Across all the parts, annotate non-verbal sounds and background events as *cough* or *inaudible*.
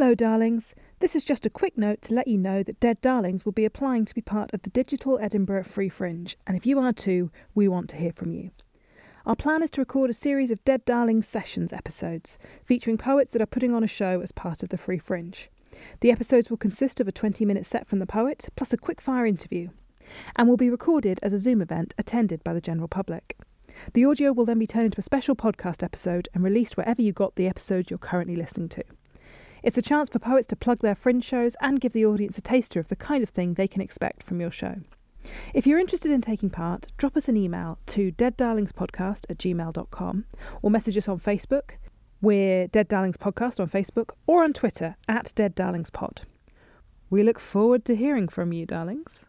Hello, darlings. This is just a quick note to let you know that Dead Darlings will be applying to be part of the Digital Edinburgh Free Fringe, and if you are too, we want to hear from you. Our plan is to record a series of Dead Darlings Sessions episodes, featuring poets that are putting on a show as part of the Free Fringe. The episodes will consist of a 20 minute set from the poet, plus a quick-fire interview, and will be recorded as a Zoom event attended by the general public. The audio will then be turned into a special podcast episode and released wherever you got the episode you're currently listening to. It's a chance for poets to plug their fringe shows and give the audience a taster of the kind of thing they can expect from your show. If you're interested in taking part, drop us an email to deaddarlingspodcast at gmail.com or message us on Facebook. We're Dead Darlings Podcast on Facebook or on Twitter at Dead Darlings Pod. We look forward to hearing from you, darlings.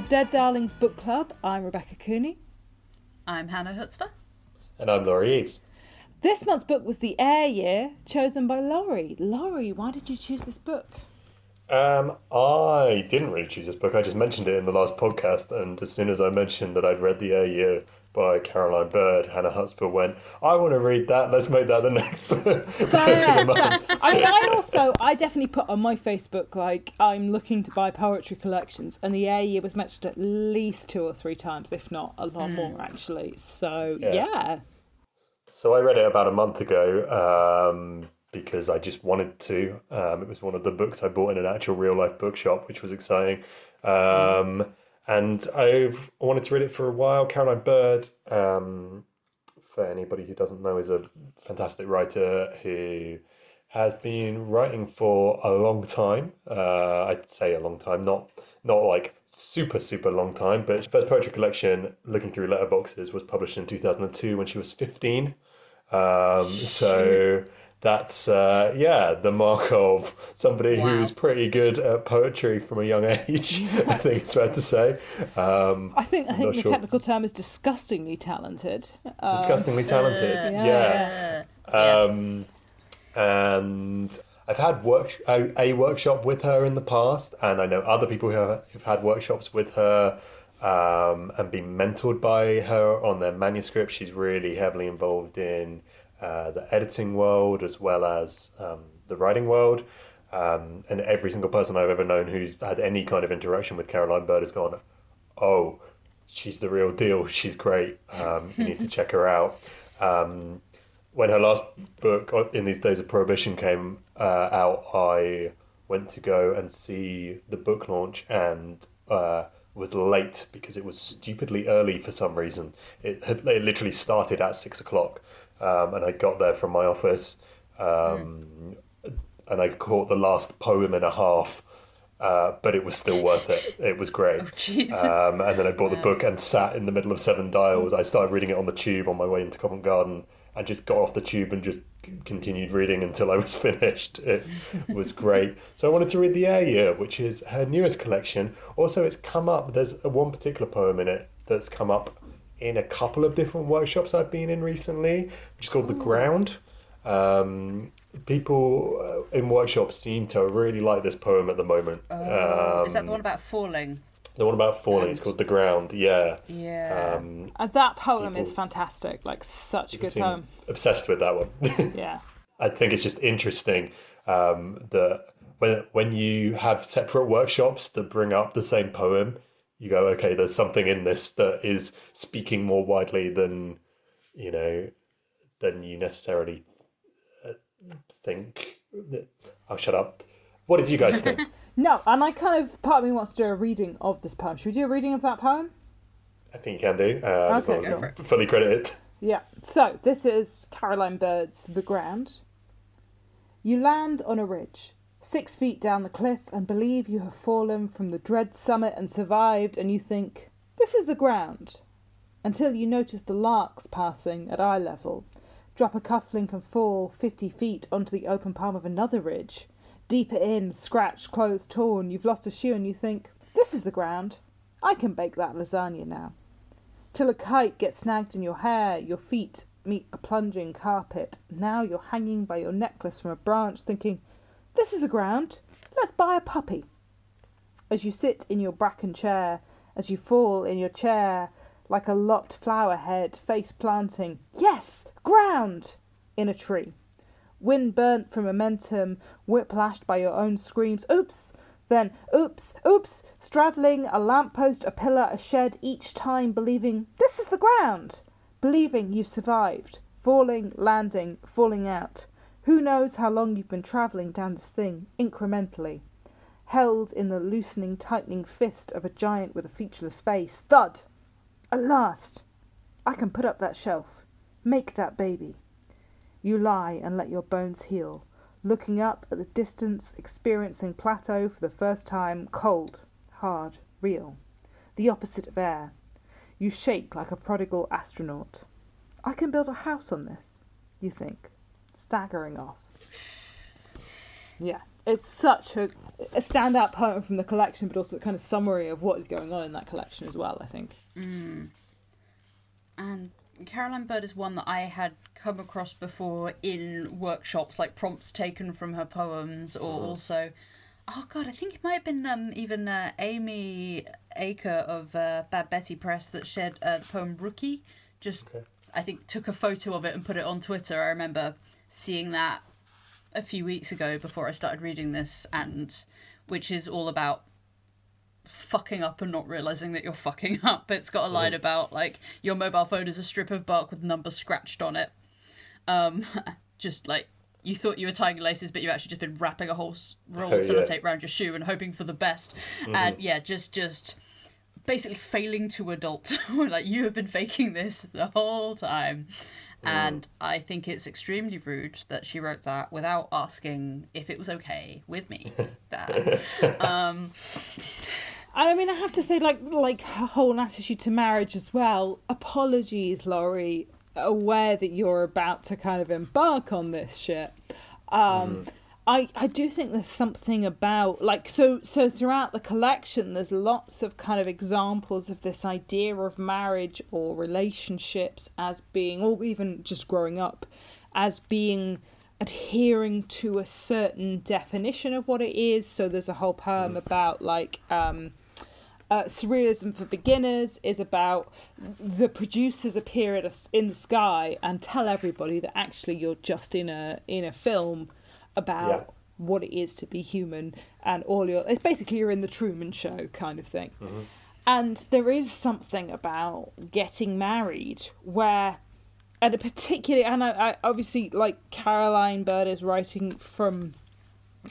To Dead Darlings Book Club. I'm Rebecca Cooney. I'm Hannah Hutzper. And I'm Laurie Eves. This month's book was The Air Year, chosen by Laurie. Laurie, why did you choose this book? Um, I didn't really choose this book. I just mentioned it in the last podcast, and as soon as I mentioned that I'd read The Air Year by Caroline Bird, Hannah Hotspur went, I want to read that. Let's make that the next book. *laughs* Fair, *laughs* fair. I mean, I also, I definitely put on my Facebook, like, I'm looking to buy poetry collections, and the air year was mentioned at least two or three times, if not a lot more, actually. So, Yeah. yeah. So I read it about a month ago um, because I just wanted to. Um, it was one of the books I bought in an actual real life bookshop, which was exciting. Um, and I've wanted to read it for a while. Caroline Bird, um, for anybody who doesn't know, is a fantastic writer who has been writing for a long time. Uh, I'd say a long time, not not like super super long time. But her first poetry collection, looking through letterboxes, was published in two thousand and two when she was fifteen. Um, so that's uh, yeah the mark of somebody Wow. who's pretty good at poetry from a young age. *laughs* I think it's fair to say. Um, I think I think the sure. technical term is disgustingly talented. Um, disgustingly talented. yeah, yeah. Yeah. Um, and I've had work a, a workshop with her in the past, and I know other people who have who've had workshops with her um, and been mentored by her on their manuscript. She's really heavily involved in uh, the editing world as well as um, the writing world. Um, and every single person I've ever known who's had any kind of interaction with Caroline Bird has gone, "Oh, she's the real deal. *laughs* She's great. Um, you need to *laughs* check her out." Um, when her last book uh, in these days of prohibition came uh, out, I went to go and see the book launch and uh, was late because it was stupidly early for some reason. It had it literally started at six o'clock, um, and I got there from my office, um, and I caught the last poem and a half. Uh, but it was still worth it. It was great. *laughs* Jesus. Um, and then I bought the book and sat in the middle of Seven Dials. I started reading it on the tube on my way into Covent Garden and just got off the tube and just continued reading until I was *laughs* finished. It was great. So I wanted to read The Air Year, which is her newest collection. Also, it's come up, there's one particular poem in it that's come up in a couple of different workshops I've been in recently, which is called The Ground. Um, people uh, in workshops seem to really like this poem at the moment. Oh, is that the Um, one about falling? the one about falling It's called The Ground, yeah. Yeah. Um, And that poem is fantastic. Like such a good seem poem. obsessed with that one. *laughs* Yeah. I think it's just interesting um, that when when you have separate workshops that bring up the same poem, you go, okay, there's something in this that is speaking more widely than you know than you necessarily uh, think. I'll shut up. What did you guys think? *laughs* No, and I kind of part of me wants to do a reading of this poem. Should we do a reading of that poem? I think you can do. Uh, as Okay, long as cool. fully credited. Yeah. So this is Caroline Bird's The Ground. You land on a ridge, six feet down the cliff, and believe you have fallen from the dread summit and survived, and you think, this is the ground. Until you notice the larks passing at eye level, drop a cufflink and fall fifty feet onto the open palm of another ridge. Deeper in, scratched, clothes torn, you've lost a shoe, and you think, this is the ground. I can bake that lasagna now. till a kite gets snagged in your hair, your feet meet a plunging carpet. Now you're hanging by your necklace from a branch, thinking, This is a ground, let's buy a puppy. As you sit in your bracken chair, as you fall in your chair, like a lopped flower head, face planting, Yes, ground! in a tree. Wind burnt from momentum, whiplashed by your own screams, Oops! Then, oops, oops, straddling a lamppost, a pillar, a shed, each time believing, This is the ground! Believing you've survived, falling, landing, falling out. Who knows how long you've been travelling down this thing, incrementally. Held in the loosening, tightening fist of a giant with a featureless face. Thud! At last! I can put up that shelf. Make that baby. You lie and let your bones heal looking up at the distance, experiencing plateau for the first time, cold, hard, real, the opposite of air. You shake like a prodigal astronaut. I can build a house on this, you think, staggering off. Yeah, it's such a, a standout poem from the collection, but also a kind of summary of what is going on in that collection as well, I think. Mm. And Caroline Bird is one that I had come across before in workshops, like prompts taken from her poems, or also, oh god, I think it might have been um, even uh, Amy Acre of uh, Bad Betty Press that shared uh, the poem Rookie. Just, Okay. I think, took a photo of it and put it on Twitter. I remember seeing that a few weeks ago before I started reading this, and which is all about fucking up and not realizing that you're fucking *laughs* up. It's got a line about like your mobile phone is a strip of bark with numbers scratched on it. Um, *laughs* just like you thought you were tying laces, but you've actually just been wrapping a whole roll Oh, of yeah. sellotape around your shoe and hoping for the best. Mm-hmm. And yeah, just just basically failing to adult. *laughs* like you have been faking this the whole time. Mm. And I think it's extremely rude that she wrote that without asking if it was okay with me. *laughs* That. Um, And I mean, I have to say, like, like her whole attitude to marriage as well. Apologies, Laurie. Aware that you're about to kind of embark on this shit. Um, I I do think there's something about like so so throughout the collection, there's lots of kind of examples of this idea of marriage or relationships as being, or even just growing up, as being adhering to a certain definition of what it is. So there's a whole poem about like um, uh, surrealism for beginners is about the producers appear in the sky and tell everybody that actually you're just in a in a film about Yeah. what it is to be human and all your it's basically you're in the Truman show kind of thing. And there is something about getting married where at a particular and I, I obviously like Caroline Bird is writing from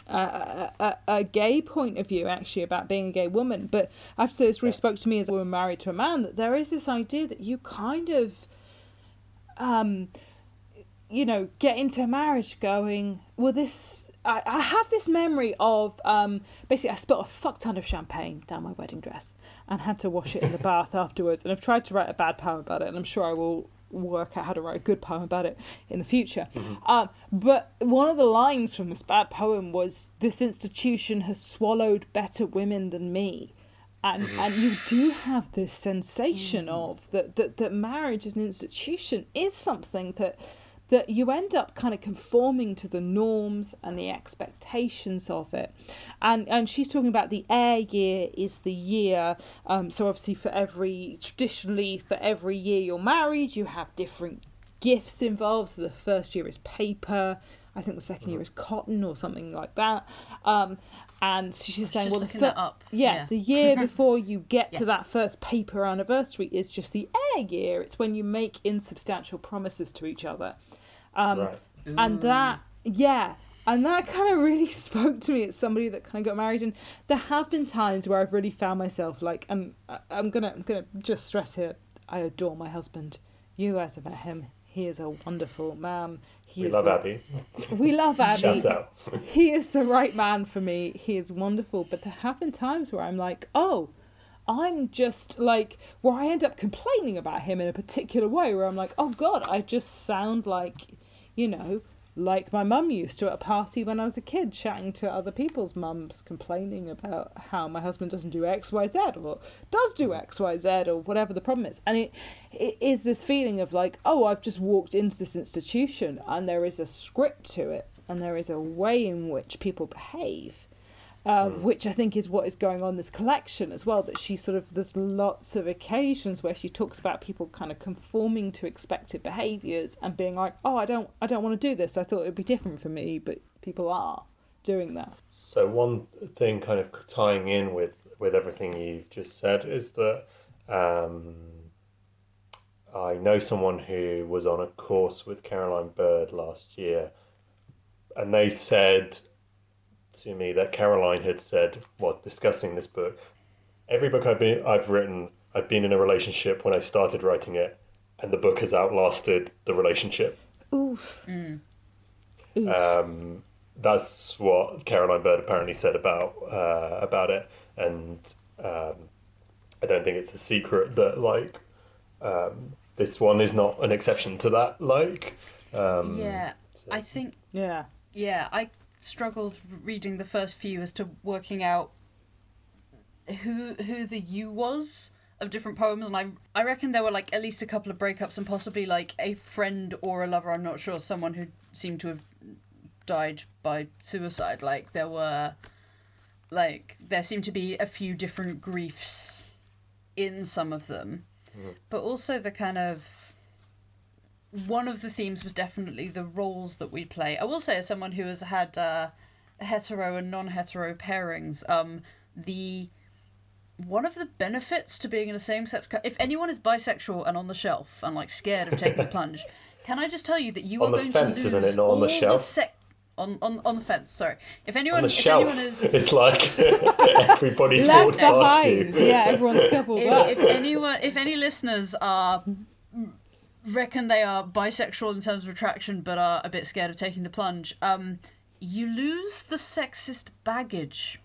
a, a, a, a gay point of view actually about being a gay woman but to say this really spoke to me as a woman married to a man that there is this idea that you kind of um you know get into marriage going well this I, I have this memory of um basically I spilt a fuck ton of champagne down my wedding dress and had to wash it in the *laughs* bath afterwards. And I've tried to write a bad poem about it and I'm sure I will work out how to write a good poem about it in the future. Um, but one of the lines from this bad poem was this institution has swallowed better women than me. And and you do have this sensation of that, that that marriage as an institution is something that that you end up kind of conforming to the norms and the expectations of it and and she's talking about the air year is the year um so obviously for every traditionally for every year you're married you have different gifts involved so the first year is paper I think the second year is cotton or something like that. Um, and she's saying, well, the fir- that up. Yeah, Yeah. the year *laughs* before you get Yeah. to that first paper anniversary is just the air year. It's when you make insubstantial promises to each other. Um, right. and that yeah and that kind of really *laughs* spoke to me as somebody that kind of got married and there have been times where i've really found myself like and i'm gonna i'm gonna just stress here i adore my husband you guys have met him he is a wonderful man he We love the- Abby. *laughs* we love abby Shouts out. *laughs* he is the right man for me. He is wonderful. But there have been times where I'm like, oh, I'm just like, where I end up complaining about him in a particular way, where I'm like, oh God, I just sound like, you know, like my mum used to at a party when I was a kid, chatting to other people's mums, complaining about how my husband doesn't do X, Y, Z, or does do X, Y, Z, or whatever the problem is. And it, it is this feeling of like, oh, I've just walked into this institution and there is a script to it and there is a way in which people behave. Um, which I think is what is going on in this collection as well. That she sort of there's lots of occasions where she talks about people kind of conforming to expected behaviours and being like, "Oh, I don't, I don't want to do this. I thought it'd be different for me," but people are doing that. So one thing, kind of tying in with with everything you've just said, is that um, I know someone who was on a course with Caroline Bird last year, and they said to me that Caroline had said, while discussing this book, every book I've been I've written, I've been in a relationship when I started writing it, and the book has outlasted the relationship. Oof. Um, that's what Caroline Bird apparently said about uh, about it, and um, I don't think it's a secret that like um, this one is not an exception to that. Like, um, Yeah, I think Yeah. yeah, I struggled reading the first few as to working out who who the you was of different poems, and I I reckon there were like at least a couple of breakups and possibly like a friend or a lover. I'm not sure. Someone who seemed to have died by suicide. Like there were like there seemed to be a few different griefs in some of them, mm-hmm. but also the kind of one of the themes was definitely the roles that we play. I will say, as someone who has had uh, hetero and non-hetero pairings, um, the one of the benefits to being in a same-sex cou- if anyone is bisexual and on the shelf and like scared of taking the *laughs* plunge, can I just tell you that you On are the going fence, to lose isn't it? Not on all the shelf? The sec- on, on on the fence. Sorry, if anyone on the if shelf, anyone is *laughs* it's like *laughs* everybody's Left walked past you. behind. Yeah, everyone's coupled up. if, if anyone if any listeners are reckon they are bisexual in terms of attraction but are a bit scared of taking the plunge. Um you lose the sexist baggage.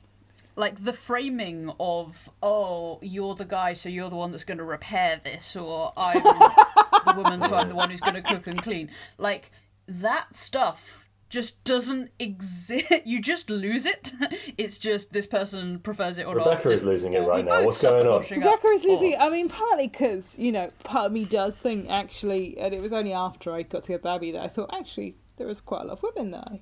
Like the framing of oh you're the guy so you're the one that's going to repair this or i'm the woman so i'm the *laughs* one who's going to cook and clean. Like that stuff just doesn't exist *laughs* you just lose it *laughs* it's just this person prefers it or not Rebecca is This- losing it right now. What's suck going on? washing up, Rebecca is losing. or- oh. I mean, partly because you know, part of me does think actually, and it was only after I got to get Abby that I thought actually there was quite a lot of women that I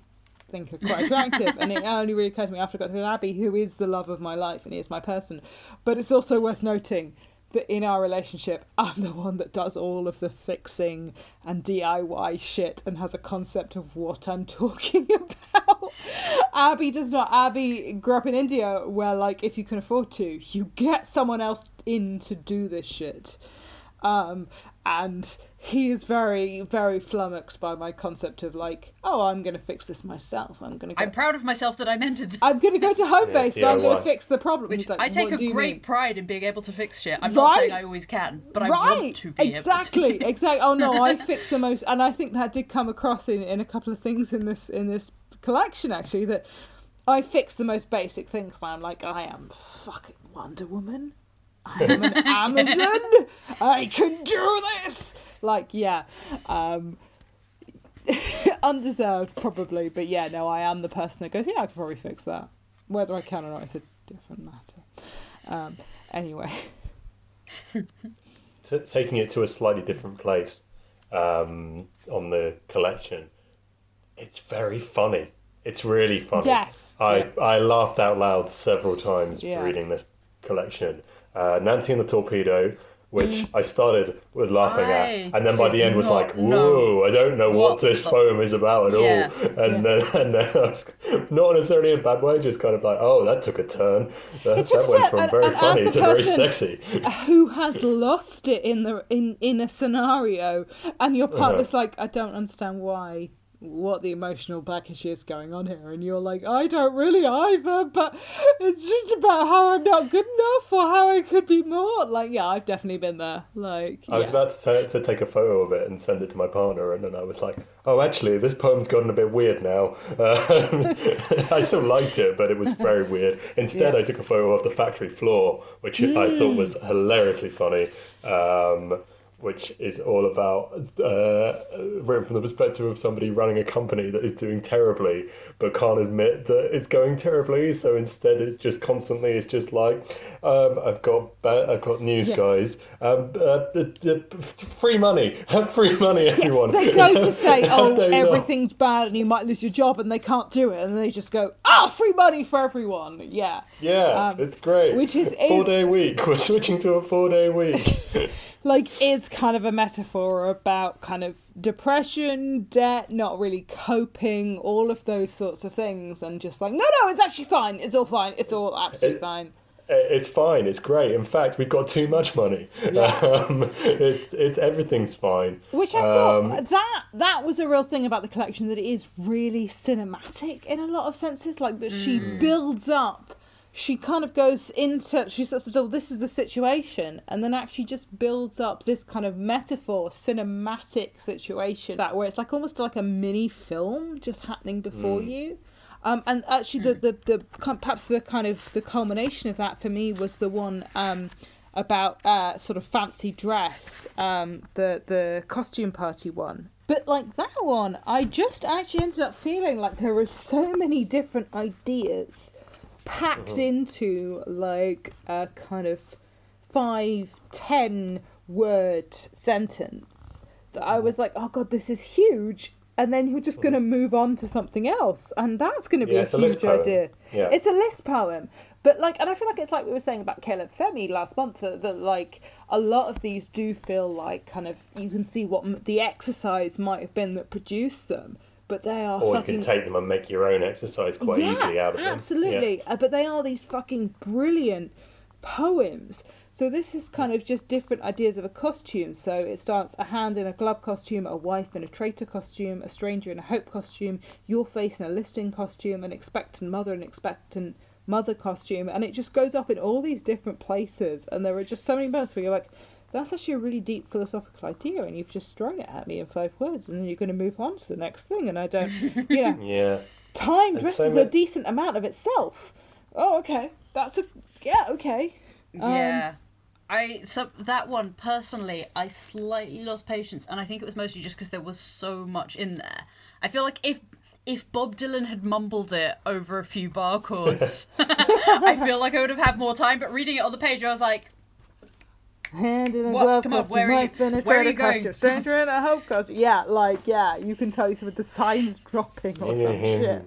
think are quite attractive, and it only really occurred to me after I got to get Abby, who is the love of my life and is my person. But it's also worth noting that in our relationship, *laughs* I'm the one that does all of the fixing and DIY shit and has a concept of what I'm *laughs* talking about. Abby does not. Abby grew up in India where, like, if you can afford to, you get someone else in to do this shit. Um, and he is very, very flummoxed by my concept of, like, oh, I'm going to fix this myself. I'm going to go. I'm proud of myself that I mentored. I'm going to go to *laughs* Homebase and I'm going to fix the problem. Which like, I take a great mean?" pride in being able to fix shit. I'm not saying I always can, but I right, want to be exactly, able to. exactly. *laughs* Oh no, I *laughs* fix the most, and I think that did come across in, in a couple of things in this in this collection actually that I fix the most basic things. And I'm like, I am fucking Wonder Woman. I am an Amazon. I can do this. *laughs* Like, yeah. Um, *laughs* undeserved, probably, but yeah, no, I am the person that goes, yeah, I could probably fix that. Whether I can or not is a different matter. Um, anyway. *laughs* T- taking it to a slightly different place um, on the collection, it's very funny. It's really funny. Yes, I yeah. I laughed out loud several times Yeah. reading this collection. Uh, Nancy and the Torpedo, which I started with laughing I at, and then by the end was like, "Whoa! I don't know what, what this poem is about at Yeah. all." And then *laughs* and then I was not necessarily in a bad way, just kind of like, "Oh, that took a turn. That, that went from and- very and funny to very sexy." *laughs* who has lost it in the in in a scenario and your partner's Uh-huh. like i don't understand why what the emotional baggage is going on here and you're like i don't really either but it's just about how i'm not good enough or how i could be more like yeah i've definitely been there like I was about to, ta to take a photo of it and send it to my partner, and then I was like, "Oh, actually, this poem's gotten a bit weird now." Um, *laughs* I still liked it, but it was very weird. Instead, Yeah. I took a photo of the factory floor, which I thought was hilariously funny. Um, which is all about uh, written from the perspective of somebody running a company that is doing terribly but can't admit that it's going terribly. So instead, it just constantly is just like, um, I've got ba- I've got news, Yeah. guys. Um, uh, the, the, free money, *laughs* free money, everyone. They go to say, *laughs* "Oh, everything's bad and you might lose your job," and they can't do it, and they just go, "Ah, free money for everyone." Yeah, Yeah, Um, it's great. which is- four is- day week. *laughs* We're switching to a four day week. Like it's kind of a metaphor about kind of depression, debt, not really coping, all of those sorts of things, and just like, no, no, it's actually fine. It's all fine. It's all absolutely It- fine. it's fine. It's great. In fact, we've got too much money. *laughs* Um, it's it's everything's fine. Which I Um, thought that that was a real thing about the collection that it is really cinematic in a lot of senses. Like that she builds up, she kind of goes into she says, "Oh, this is the situation," and then actually just builds up this kind of metaphor, cinematic situation that where it's like almost like a mini film just happening before you. Um, and actually, the, the the perhaps the kind of the culmination of that for me was the one um, about uh, sort of fancy dress, um, the the costume party one. But like that one, I just actually ended up feeling like there were so many different ideas packed into like a kind of five ten word sentence that I was like, oh god, this is huge. And then you're just going to move on to something else, and that's going to be Yeah, a huge idea. Yeah. It's a list poem, but like, and I feel like it's like we were saying about Caleb Femi last month that, that like a lot of these do feel like kind of you can see what the exercise might have been that produced them, but they are Or you can take them and make your own exercise quite yeah, easily out of them. Yeah. Absolutely. Uh, but they are these fucking brilliant poems. So this is kind of just different ideas of a costume. So it starts a hand in a glove costume, a wife in a traitor costume, a stranger in a hope costume, your face in a listing costume, an expectant mother in an expectant mother costume, and it just goes off in all these different places. And there are just so many moments where you're like, that's actually a really deep philosophical idea, and you've just thrown it at me in five words, and then you're going to move on to the next thing, and I don't, you know *laughs* Yeah. time And dresses so a decent amount of itself. Oh, okay. That's a yeah, okay. Um, Yeah. I so that one personally, I slightly lost patience, and I think it was mostly just because there was so much in there. I feel like if if Bob Dylan had mumbled it over a few bar chords, *laughs* I feel like I would have had more time. But reading it on the page, I was like, Hand in a What? glove Come on, costume, where are you- wife in a where are you going? costume, stranger in a hope costume. Yeah, like yeah, you can tell you some of the signs *laughs* dropping or some shit.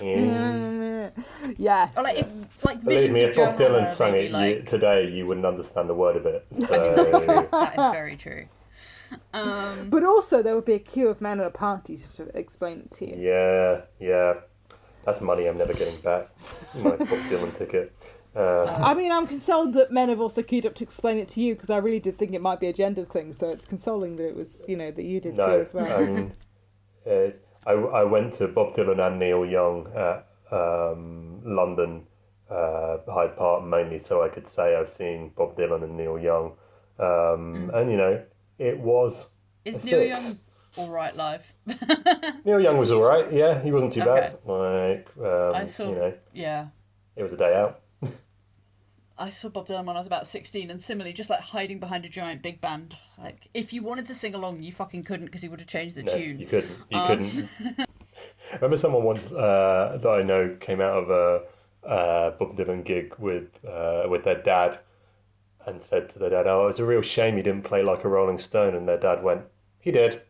Yeah. Yes. or like if like Believe Visions me, of if Bob Dylan sang it like, you, today, you wouldn't understand a word of it. *laughs* So that is very true. Um, But also there would be a queue of men at a party to explain it to you. yeah, yeah, that's money I'm never getting back. My Bob Dylan ticket. Uh, I mean, I'm consoled that men have also queued up to explain it to you because I really did think it might be a gender thing. So it's consoling that it was, you know, that you did too as well. I uh, I, I went to Bob Dylan and Neil Young at um, London uh, Hyde Park mainly so I could say I've seen Bob Dylan and Neil Young. Um, And, you know, it was is a Neil Young all right live? *laughs* Neil Young was all right. Yeah, he wasn't too Okay. bad. Like, um, I saw- you know, yeah. it was a day out. I saw Bob Dylan when I was about 16, and similarly, just like hiding behind a giant big band. Like, if you wanted to sing along, you fucking couldn't because he would have changed the No, tune. you couldn't. You Um, couldn't. I *laughs* remember someone once uh, that I know came out of a uh, Bob Dylan gig with uh, with their dad and said to their dad, "Oh, it was a real shame he didn't play like a Rolling Stone." And their dad went, "He did."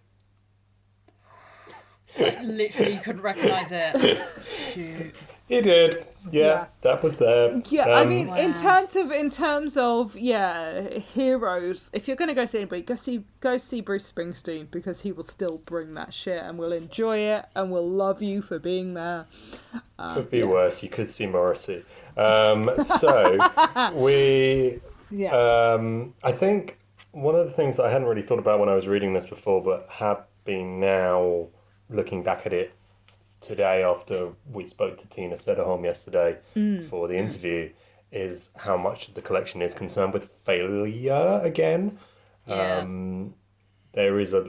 Literally, you couldn't recognise it. *laughs* Shoot. He did. Yeah, Yeah. that was there. Yeah, I Um, mean, in terms of in terms of yeah, heroes. If you're gonna go see anybody, go see go see Bruce Springsteen because he will still bring that shit and we'll enjoy it and we'll love you for being there. could be worse. You could see Morrissey. Um, so *laughs* we Yeah, Um, I think one of the things that I hadn't really thought about when I was reading this before, but have been now looking back at it today after we spoke to Tina Sederholm yesterday for the interview, is how much the collection is concerned with failure again. Yeah. Um, there is a.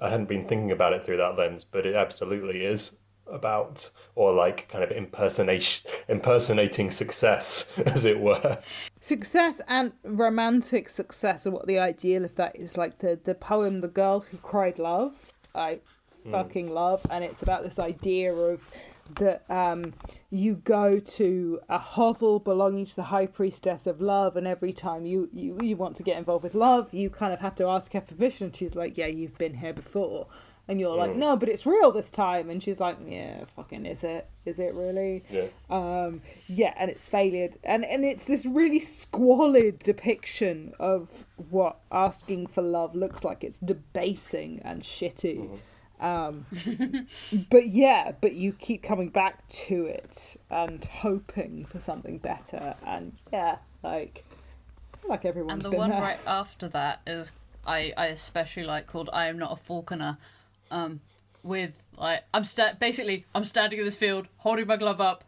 I hadn't been thinking about it through that lens, but it absolutely is. about, or like kind of impersonation, impersonating success, *laughs* as it were. Success and romantic success are what the ideal of that is. Like the the poem "The Girl Who Cried Love," I fucking love, and it's about this idea of that um, you go to a hovel belonging to the high priestess of love, and every time you, you, you want to get involved with love, you kind of have to ask her permission. And She's like, Yeah, you've been here before. And you're like, No, but it's real this time. And she's like, Yeah, fucking is it? Is it really? Yeah. Um, yeah, and it's failed. And, and it's this really squalid depiction of what asking for love looks like. It's debasing and shitty. Um, *laughs* but yeah, but you keep coming back to it and hoping for something better, and yeah, like like everyone. And the one there. right after that is I I especially like called I am not a falconer, um, with like I'm sta- basically I'm standing in this field holding my glove up,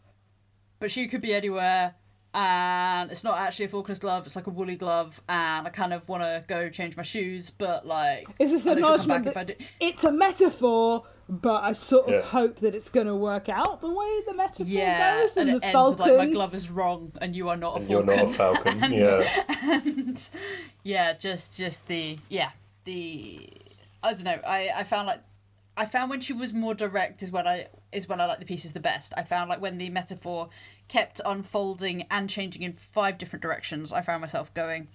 but she could be anywhere, and it's not actually a falconer's glove. It's like a woolly glove, and I kind of want to go change my shoes, but like It's this I know she'll come acknowledgement that if I do. it's a metaphor, but I sort of Yeah. hope that it's going to work out the way the metaphor Yeah, goes, and, and the it falcon. ends with like my glove is wrong, and you are not a And you're falcon. not a falcon. *laughs* and, yeah. and yeah, just just the yeah the I don't know. I I found like I found when she was more direct is when I is when I like the pieces the best. I found like when the metaphor kept unfolding and changing in five different directions. I found myself going.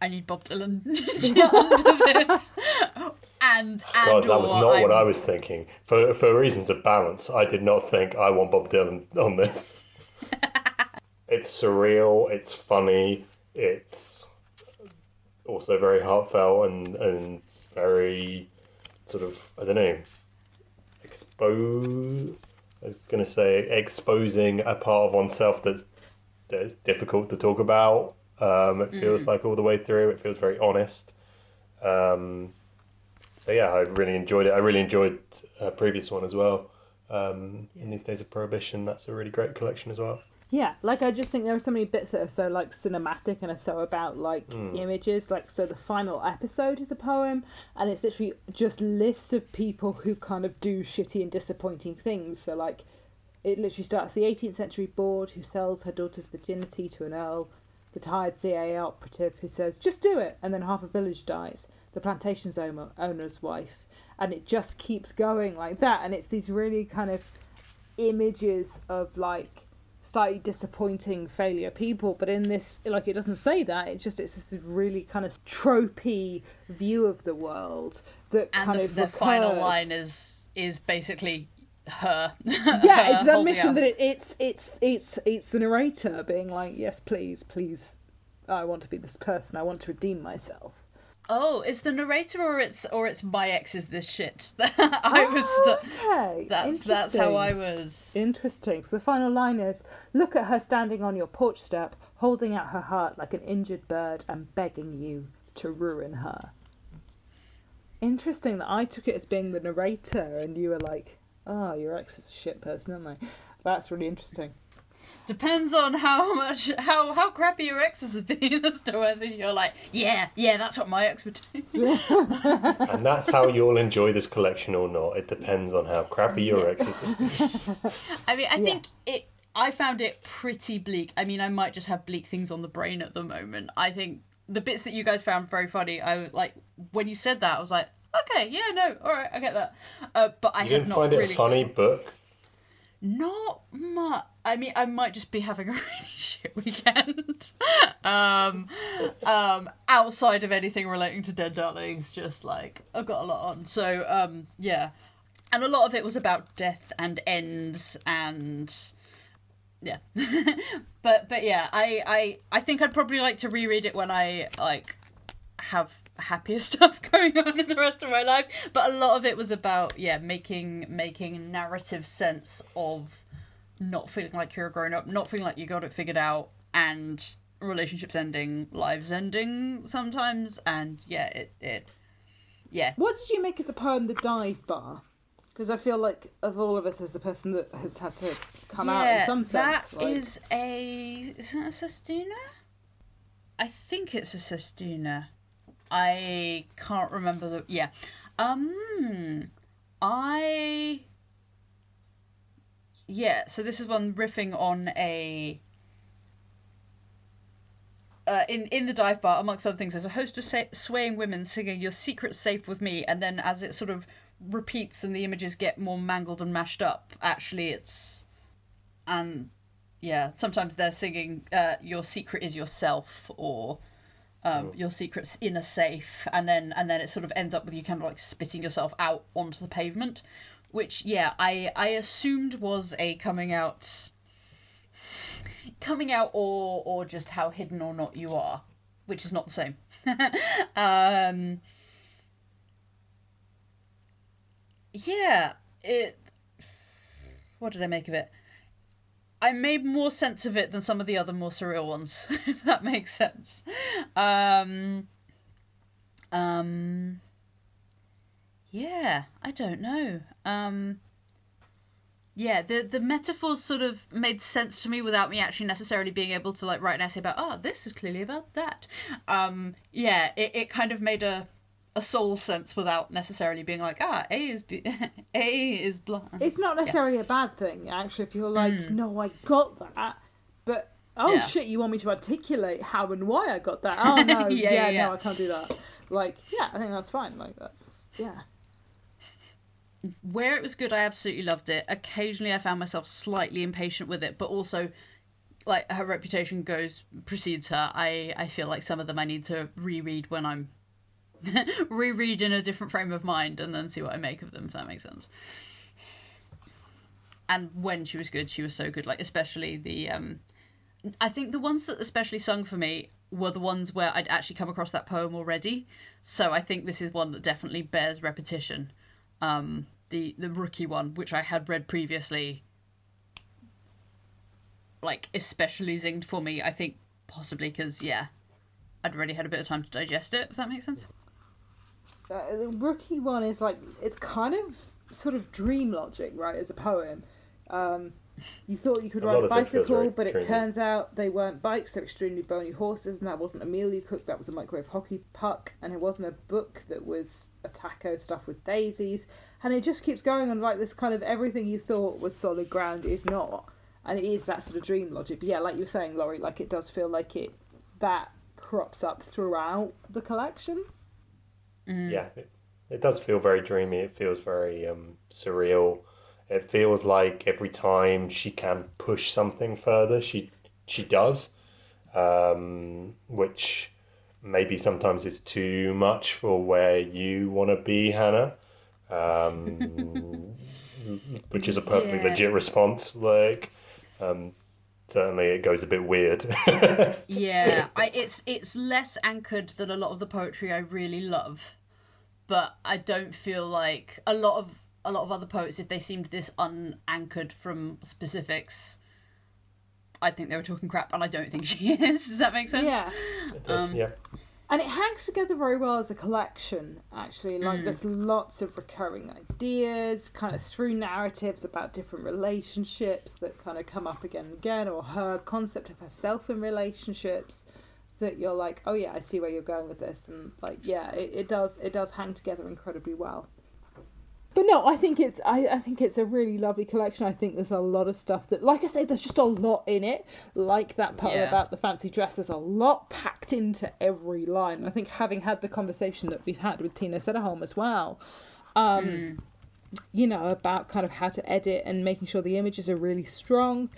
I need Bob Dylan *laughs* to do this, and *laughs* and God, that was not what I'm- I was thinking. For for reasons of balance, I did not think I want Bob Dylan on this. *laughs* it's surreal. It's funny. It's also very heartfelt and and very sort of I don't know expose. I was gonna say exposing a part of oneself that's that's difficult to talk about. Um, it feels like all the way through. It feels very honest. Um, so yeah, I really enjoyed it. I really enjoyed a previous one as well. Um, In these days of prohibition, that's a really great collection as well. Yeah, like I just think there are so many bits that are so like cinematic and are so about like hmm. images. Like so, the final episode is a poem, and it's literally just lists of people who kind of do shitty and disappointing things. So like, it literally starts the 18th century bawd who sells her daughter's virginity to an earl, the tired CIA operative who says just do it, and then half a village dies. The plantation's owner, owner's wife, and it just keeps going like that. And it's these really kind of images of like slightly disappointing failure people but in this like it doesn't say that it just it's this really kind of tropey view of the world that and kind the, of the final line is is basically her. yeah it's *laughs* an admission that it, it's it's it's it's the narrator being like yes please please i want to be this person. I want to redeem myself Oh, it's the narrator or it's or it's my ex is this shit. *laughs* I was ah, st- okay that's that's how I was. Interesting. So the final line is Look at her standing on your porch step, holding out her heart like an injured bird and begging you to ruin her. Interesting that I took it as being the narrator and you were like, Oh, your ex is a shit person, isn't they? That's really interesting. Depends on how much how how crappy your exes have been *laughs* as to whether you're like, yeah, yeah, that's what my ex would do. *laughs* And that's how you'll enjoy this collection or not. It depends on how crappy your ex is. *laughs* I mean, I think it. I found it pretty bleak. I mean, I might just have bleak things on the brain at the moment. I think the bits that you guys found very funny. I was like when you said that, I was like, okay, yeah, no, all right, I get that. Uh, but I You didn't not find it really a funny book? Not much. I mean, I might just be having a *laughs* really shit weekend. *laughs* um, um, outside of anything relating to Dead Darlings, just like I've got a lot on. So, um, yeah, and a lot of it was about death and ends and yeah. *laughs* but but yeah, I I I think I'd probably like to reread it when I like have happier *laughs* stuff going on in the rest of my life but a lot of it was about yeah making making narrative sense of not feeling like you're a grown up not feeling like you got it figured out and relationships ending lives ending sometimes and yeah it it yeah What did you make of the poem The Dive Bar? Because I feel like of all of us as the person that has had to come out in some sense. that like- is a is that a sestina i think it's a sestina i can't remember the yeah um i yeah, so this is one riffing on a. Uh, in in the dive bar, amongst other things, there's a host of sa- swaying women singing "Your secret's safe with me," and then as it sort of repeats and the images get more mangled and mashed up, actually it's and yeah, sometimes they're singing uh, "Your secret is yourself" or um, "Your secret's in a safe," and then and then it sort of ends up with you kind of like spitting yourself out onto the pavement, which yeah, I I assumed was a coming out, coming out or or just how hidden or not you are, which is not the same. *laughs* um, yeah, it. What did I make of it? I made more sense of it than some of the other more surreal ones, *laughs* if that makes sense. Um, um, yeah, I don't know. Um, yeah, the the metaphors sort of made sense to me without me actually necessarily being able to like write an essay about oh this is clearly about that. Um, yeah, it, it kind of made a a soul sense without necessarily being like ah A is B- *laughs* A is blind. It's not necessarily a bad thing, actually, if you're like, no, I got that, but oh Yeah. shit, you want me to articulate how and why I got that? Oh no, Yeah, *laughs* yeah, yeah, yeah. no, I can't do that. Like, yeah, I think that's fine. Like, that's yeah. where it was good, I absolutely loved it. Occasionally, I found myself slightly impatient with it, but also, like her reputation goes precedes her. I I feel like some of them I need to reread when I'm *laughs* reread in a different frame of mind and then see what I make of them. If that makes sense. And when she was good, she was so good. Like especially the um, I think the ones that especially sung for me were the ones where I'd actually come across that poem already. So I think this is one that definitely bears repetition um, the the rookie one, which I had read previously, like especially zinged for me. I think possibly because yeah, I'd already had a bit of time to digest it. If that makes sense. Uh, the rookie one is like it's kind of sort of dream logic, right? As a poem, um, you thought you could A ride a lot of it feels bicycle, but it turns out they weren't bikes; they're extremely bony horses, and that wasn't a meal you cooked. That was a microwave hockey puck, and it wasn't a book that was a taco stuffed with daisies. And it just keeps going on like this kind of everything you thought was solid ground is not, and it is that sort of dream logic. But yeah, like you were saying, Laurie, like it does feel like it that crops up throughout the collection. Yeah, it, it does feel very dreamy. It feels very um, surreal. It feels like every time she can push something further, she she does, um, which maybe sometimes is too much for where you want to be, Hannah. Um, which is a perfectly Yeah. legit response. Like, um, certainly it goes a bit weird. *laughs* Yeah, I it's it's less anchored than a lot of the poetry I really love, but I don't feel like a lot of a lot of other poets if they seemed this unanchored from specifics. I think they were talking crap, and I don't think she *laughs* is. Does that make sense? Yeah. It does, um, yeah. And it hangs together very well as a collection, actually. Like, mm. there's lots of recurring ideas, kind of through narratives about different relationships that kind of come up again and again, or her concept of herself in relationships that you're like, oh yeah, I see where you're going with this. And, like, yeah, it, it does it does hang together incredibly well. But no, I think it's I, I think it's a really lovely collection. I think there's a lot of stuff that, like I say, there's just a lot in it. Like that poem Yeah. about the fancy dress, there's a lot packed into every line. I think having had the conversation that we've had with Tina Sederholm as well, um, you know, about kind of how to edit and making sure the images are really strong.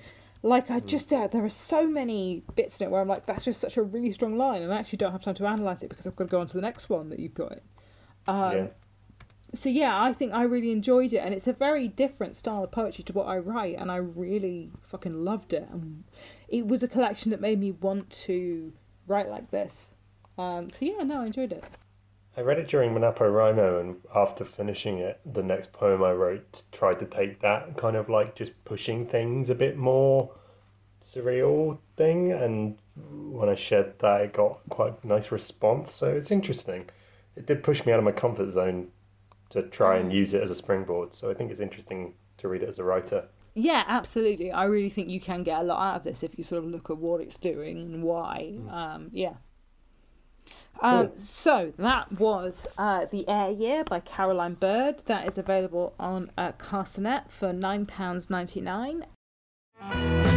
Like I just there, there are so many bits in it where I'm like, that's just such a really strong line, and I actually don't have time to analyze it because I've got to go on to the next one that you've got. Um, yeah. so yeah, I think I really enjoyed it, and it's a very different style of poetry to what I write, and I really fucking loved it. And it was a collection that made me want to write like this. Um, so yeah, no, I enjoyed it. I read it during NaPoWriMo, and after finishing it, the next poem I wrote tried to take that kind of like just pushing things a bit more surreal thing. And when I shared that, it got quite a nice response. So it's interesting. It did push me out of my comfort zone to try and use it as a springboard. So I think it's interesting to read it as a writer. Yeah, absolutely. I really think you can get a lot out of this if you sort of look at what it's doing and why. Um, yeah. Um. So that was uh, The Air Year by Caroline Bird. That is available on uh, Carcanet for £9.99.